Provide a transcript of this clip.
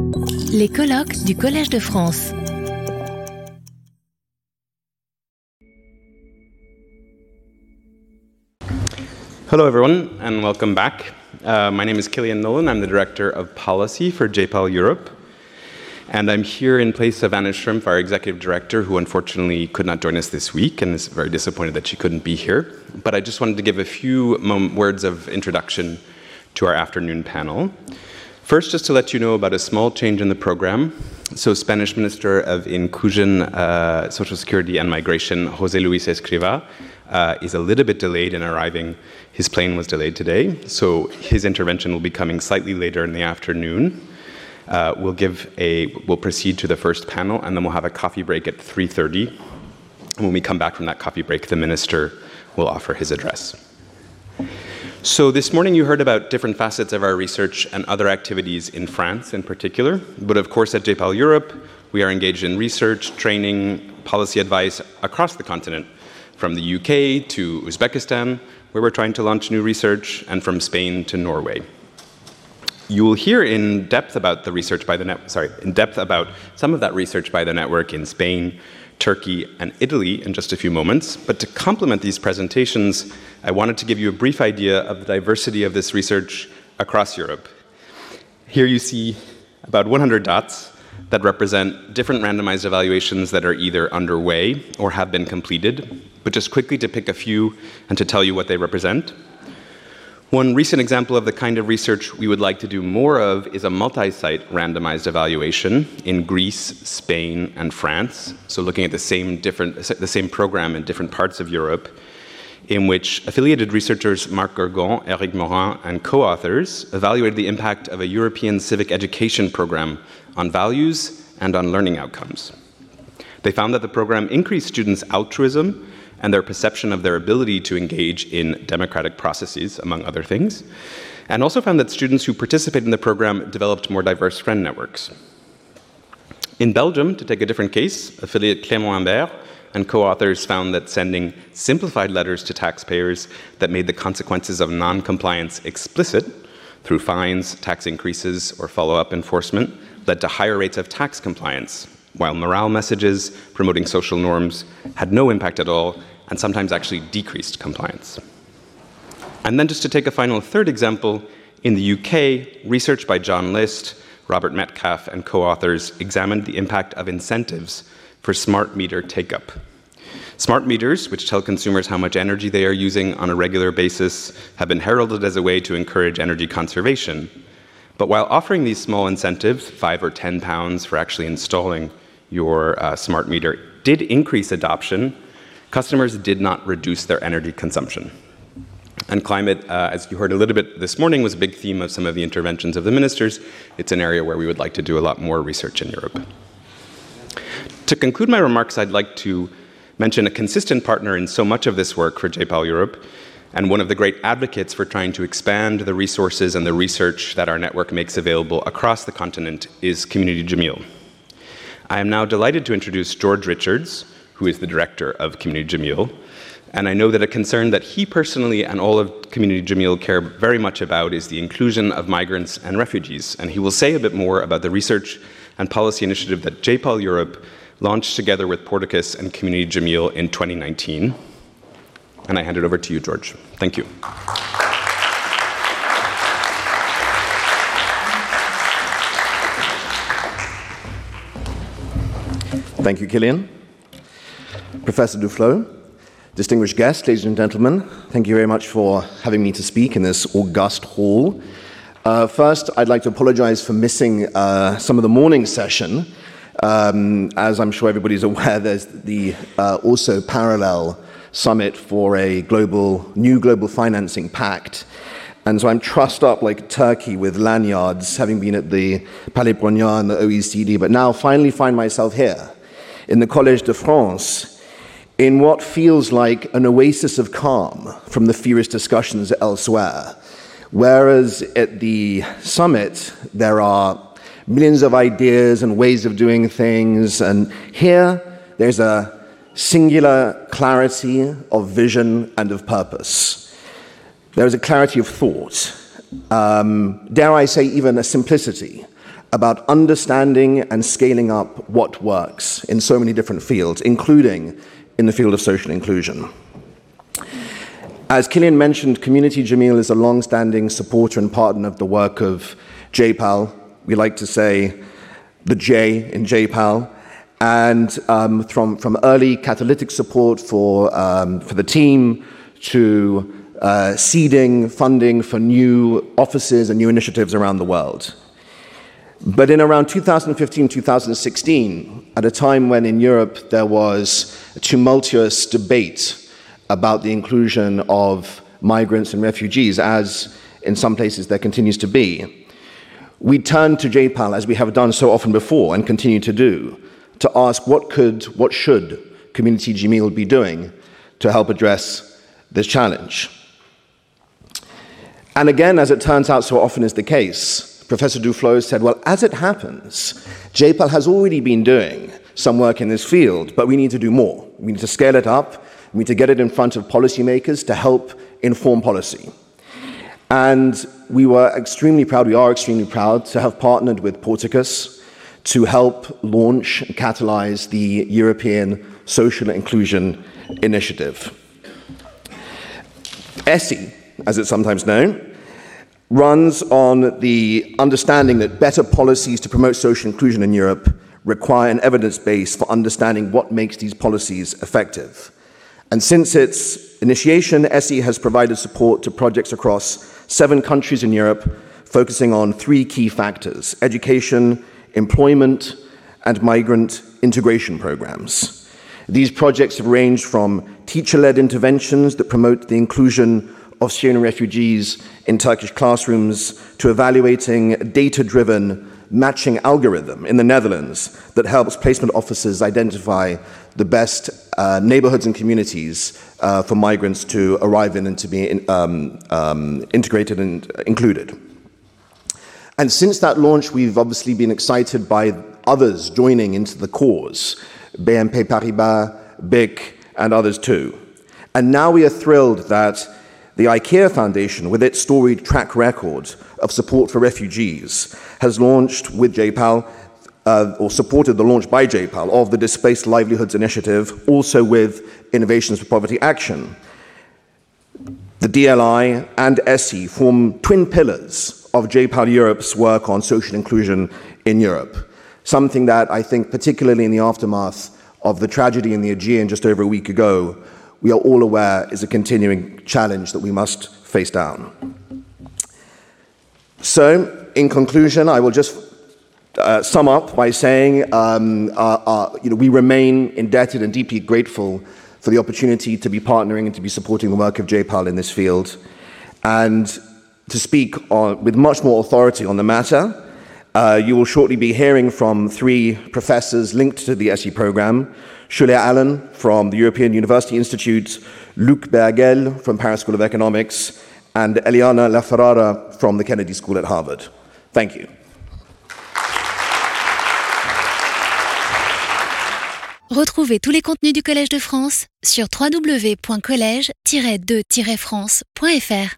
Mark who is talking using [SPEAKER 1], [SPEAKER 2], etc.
[SPEAKER 1] Les colloques du Collège de France.
[SPEAKER 2] Hello, everyone, and welcome back. Uh, my name is Cillian Nolan. I'm the Director of Policy for JPAL Europe. And I'm here in place of Anna Schrimpf, our Executive Director, who unfortunately could not join us this week and is very disappointed that she couldn't be here. But I just wanted to give a few words of introduction to our afternoon panel. First, just to let you know about a small change in the program. So, Spanish Minister of Inclusion, uh, Social Security and Migration, Jose Luis Escriva, uh, is a little bit delayed in arriving. His plane was delayed today, so his intervention will be coming slightly later in the afternoon. Uh, we'll give a we'll proceed to the first panel, and then we'll have a coffee break at 3:30. When we come back from that coffee break, the minister will offer his address. So this morning you heard about different facets of our research and other activities in France in particular, but of course at JPAL Europe, we are engaged in research, training, policy advice across the continent from the UK to Uzbekistan, where we're trying to launch new research, and from Spain to Norway. You will hear in depth about the research by the net, sorry, in depth about some of that research by the network in Spain, Turkey, and Italy in just a few moments. But to complement these presentations, I wanted to give you a brief idea of the diversity of this research across Europe. Here you see about 100 dots that represent different randomized evaluations that are either underway or have been completed, but just quickly to pick a few and to tell you what they represent. One recent example of the kind of research we would like to do more of is a multi site randomized evaluation in Greece, Spain, and France. So, looking at the same, different, the same program in different parts of Europe, in which affiliated researchers Marc Gurgand, Eric Maurin, and co authors evaluated the impact of a European civic education program on values and on learning outcomes. They found that the program increased students' altruism and their perception of their ability to engage in democratic processes, among other things, and also found that students who participated in the program developed more diverse friend networks. In Belgium, to take a different case, affiliate Clément Imbert and co authors found that sending simplified letters to taxpayers that made the consequences of non compliance explicit through fines, tax increases, or follow up enforcement led to higher rates of tax compliance, while morale messages promoting social norms had no impact at all and sometimes actually decreased compliance. And then, just to take a final third example, in the UK, research by John List, Robert Metcalfe, and co authors examined the impact of incentives for smart meter take up. Smart meters, which tell consumers how much energy they are using on a regular basis, have been heralded as a way to encourage energy conservation. But while offering these small incentives, five or 10 pounds for actually installing your uh, smart meter, did increase adoption, customers did not reduce their energy consumption. And climate, uh, as you heard a little bit this morning, was a big theme of some of the interventions of the ministers. It's an area where we would like to do a lot more research in Europe. To conclude my remarks, I'd like to mention a consistent partner in so much of this work for JPAL Europe, and one of the great advocates for trying to expand the resources and the research that our network makes available across the continent is Community Jameel. I am now delighted to introduce George Richards, who is the director of Community Jameel. And I know that a concern that he personally and all of Community Jameel care very much about is the inclusion of migrants and refugees. And he will say a bit more about the research and policy initiative that JPAL Europe launched together with Porticus and Community Jameel in 2019. And I hand it over to you, George. Thank you.
[SPEAKER 3] Thank you, Cillian. Professor Duflo, distinguished guests, ladies and gentlemen, thank you very much for having me to speak in this august hall. Uh, first, I'd like to apologize for missing uh, some of the morning session. Um, as I'm sure everybody's aware, there's the uh, also parallel summit for a global, new global financing pact. And so I'm trussed up like turkey with lanyards, having been at the Palais Brongniart and the OECD, but now finally find myself here in the Collège de France in what feels like an oasis of calm from the fierce discussions elsewhere. Whereas at the summit, there are millions of ideas and ways of doing things, and here there's a singular clarity of vision and of purpose. There is a clarity of thought, um, dare I say, even a simplicity about understanding and scaling up what works in so many different fields, including in the field of social inclusion. As Cillian mentioned, Community Jameel is a long standing supporter and partner of the work of JPAL. We like to say the J in JPAL. And um, from, from early catalytic support for, um, for the team to uh, seeding funding for new offices and new initiatives around the world. But in around 2015 2016, at a time when in Europe there was a tumultuous debate about the inclusion of migrants and refugees, as in some places there continues to be, we turned to JPAL, as we have done so often before and continue to do, to ask what could, what should Community Jameel be doing to help address this challenge. And again, as it turns out so often is the case, Professor Duflo said, well, as it happens, JPAL has already been doing some work in this field, but we need to do more. We need to scale it up. We need to get it in front of policymakers to help inform policy. And we were extremely proud, we are extremely proud to have partnered with Porticus to help launch and catalyze the European Social Inclusion Initiative. ESII, as it's sometimes known, runs on the understanding that better policies to promote social inclusion in Europe require an evidence base for understanding what makes these policies effective. And since its initiation, ESII has provided support to projects across seven countries in Europe, focusing on three key factors education, employment, and migrant integration programs. These projects have ranged from teacher led interventions that promote the inclusion of Syrian refugees in Turkish classrooms to evaluating data driven matching algorithm in the Netherlands that helps placement officers identify the best uh, neighborhoods and communities uh, for migrants to arrive in and to be in, um, um, integrated and included. And since that launch, we've obviously been excited by others joining into the cause BNP Paribas, BIC, and others too. And now we are thrilled that the IKEA Foundation, with its storied track record of support for refugees, has launched with JPAL uh, or supported the launch by JPAL of the Displaced Livelihoods Initiative, also with Innovations for Poverty Action. The DLI and ESII form twin pillars of JPAL Europe's work on social inclusion in Europe, something that I think, particularly in the aftermath of the tragedy in the Aegean just over a week ago, we are all aware is a continuing challenge that we must face down. So, in conclusion, I will just uh, sum up by saying um, uh, uh, you know, we remain indebted and deeply grateful for the opportunity to be partnering and to be supporting the work of JPAL in this field, and to speak on, with much more authority on the matter. Uh, you will shortly be hearing from three professors linked to the ESII program Shule Allen from the European University Institute, Luc Bergel from Paris School of Economics, and Eliana LaFerrara from the Kennedy School at Harvard. Thank you.
[SPEAKER 1] Retrouvez tous les contenus du Collège de France sur www.colège-2-france.fr.